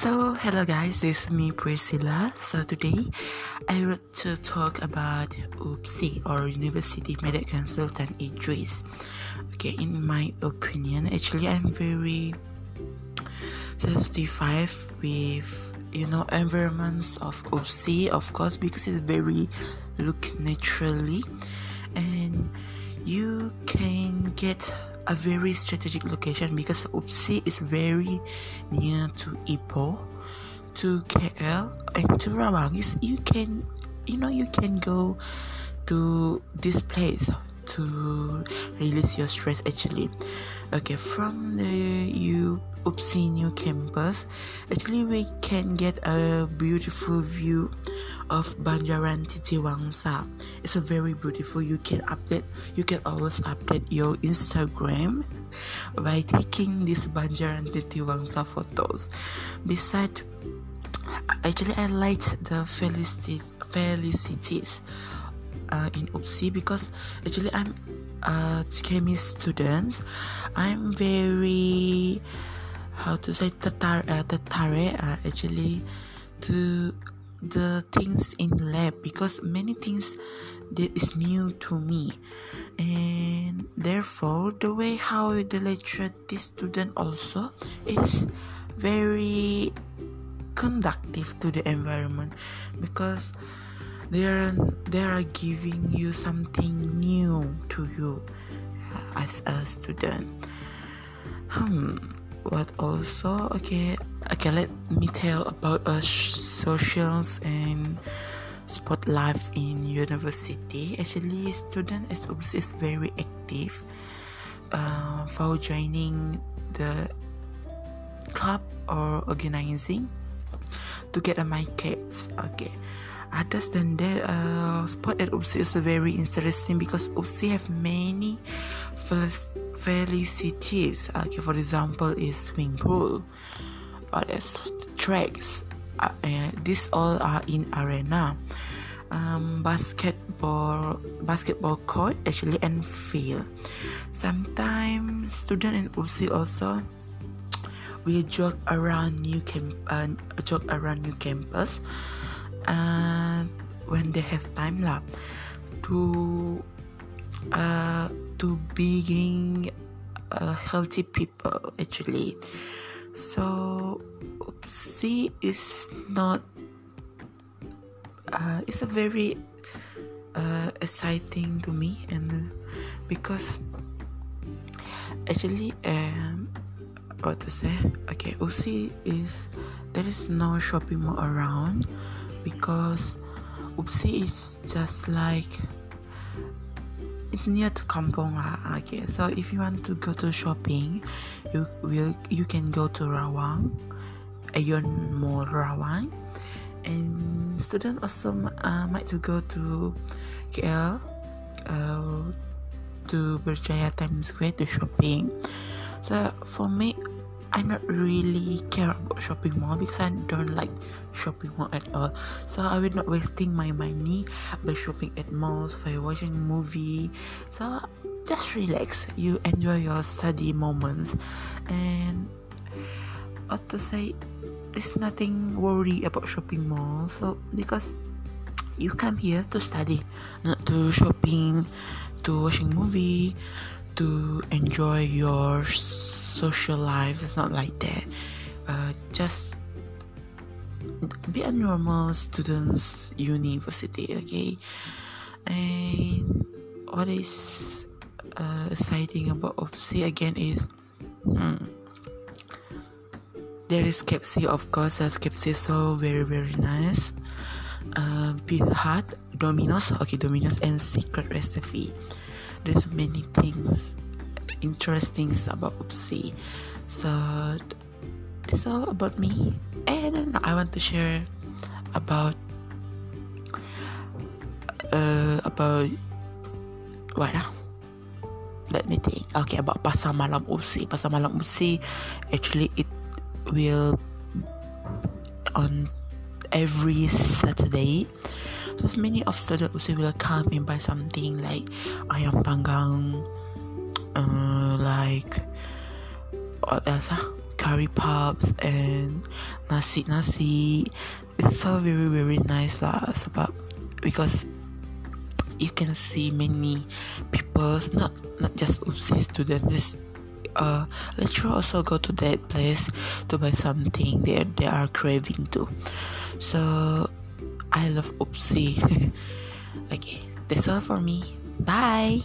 So, hello guys, this is me Priscilla. So, today I want to talk about UPSI or University Pendidikan Sultan Idris. Okay, in my opinion, actually, I'm very satisfied with you know environments of UPSI, of course, because it's very look naturally and you can get a very strategic location because UPSI is very near to Ipoh, to KL, and to Rawang. You can, you know, you can go to this place to release your stress actually. Okay, from the you new campus, actually we can get a beautiful view of Banjaran Titiwangsa. It's a very beautiful. You can update. You can always update your Instagram by taking these Banjaran Titiwangsa photos. Besides, actually I liked the felicity felicities uh, in UPSI because actually I'm a chemist student. I'm very how to say tatar uh, tatare uh, actually to the things in lab because many things that is new to me and therefore the way how the this student also is very conductive to the environment because they are they are giving you something new to you as a student. Hmm what also? Okay okay let me tell about us socials and sport life in university. Actually student as is very active uh, for joining the club or organizing to get a my kids. Okay other than that uh, sport at UPSI is very interesting because UPSI have many felicities. Okay for example is swimming pool or there's tracks uh, uh, these all are in arena. Um, basketball basketball court actually and field. Sometimes student in UPSI also we jog around new camp uh, jog around new campus and when they have time lah to uh, to being a healthy people actually. So UPSI is not uh, it's a very uh, exciting to me and because actually um what to say? Okay UPSI is there is no shopping mall around because UPSI is just like it's near to Kampong lah. Okay, so if you want to go to shopping, you will you can go to Rawang, Aeon Mall Rawang, and student also uh, might to go to KL, uh, to Berjaya Times Square to shopping. So for me, I not really care about shopping mall because I don't like shopping mall at all. So I will not wasting my money by shopping at malls by watching movie. So just relax. You enjoy your study moments, and what to say, there's nothing worry about shopping mall. So because you come here to study, not to shopping, to watching movie, to enjoy your social life it's not like that. Uh, just be a normal students university okay? And what is uh, exciting about UPSI again is hmm, there is KFC of course that's KFC so very very nice. Uh, Pizza Hut Domino's okay Domino's and Secret Recipe. There's many things interesting about UPSI. So that's all about me. And I want to share about uh, about what now? Let me think. Okay, about Pasar Malam UPSI. Pasar Malam UPSI, actually, it will on every Saturday. So many of students will come and buy something like ayam panggang, uh, like what else? Ah? curry puffs and nasi nasi it's so very very nice lah sebab because you can see many people not not just UPSI students uh lecturer also go to that place to buy something they they are craving to so I love Oopsie. okay that's all for me bye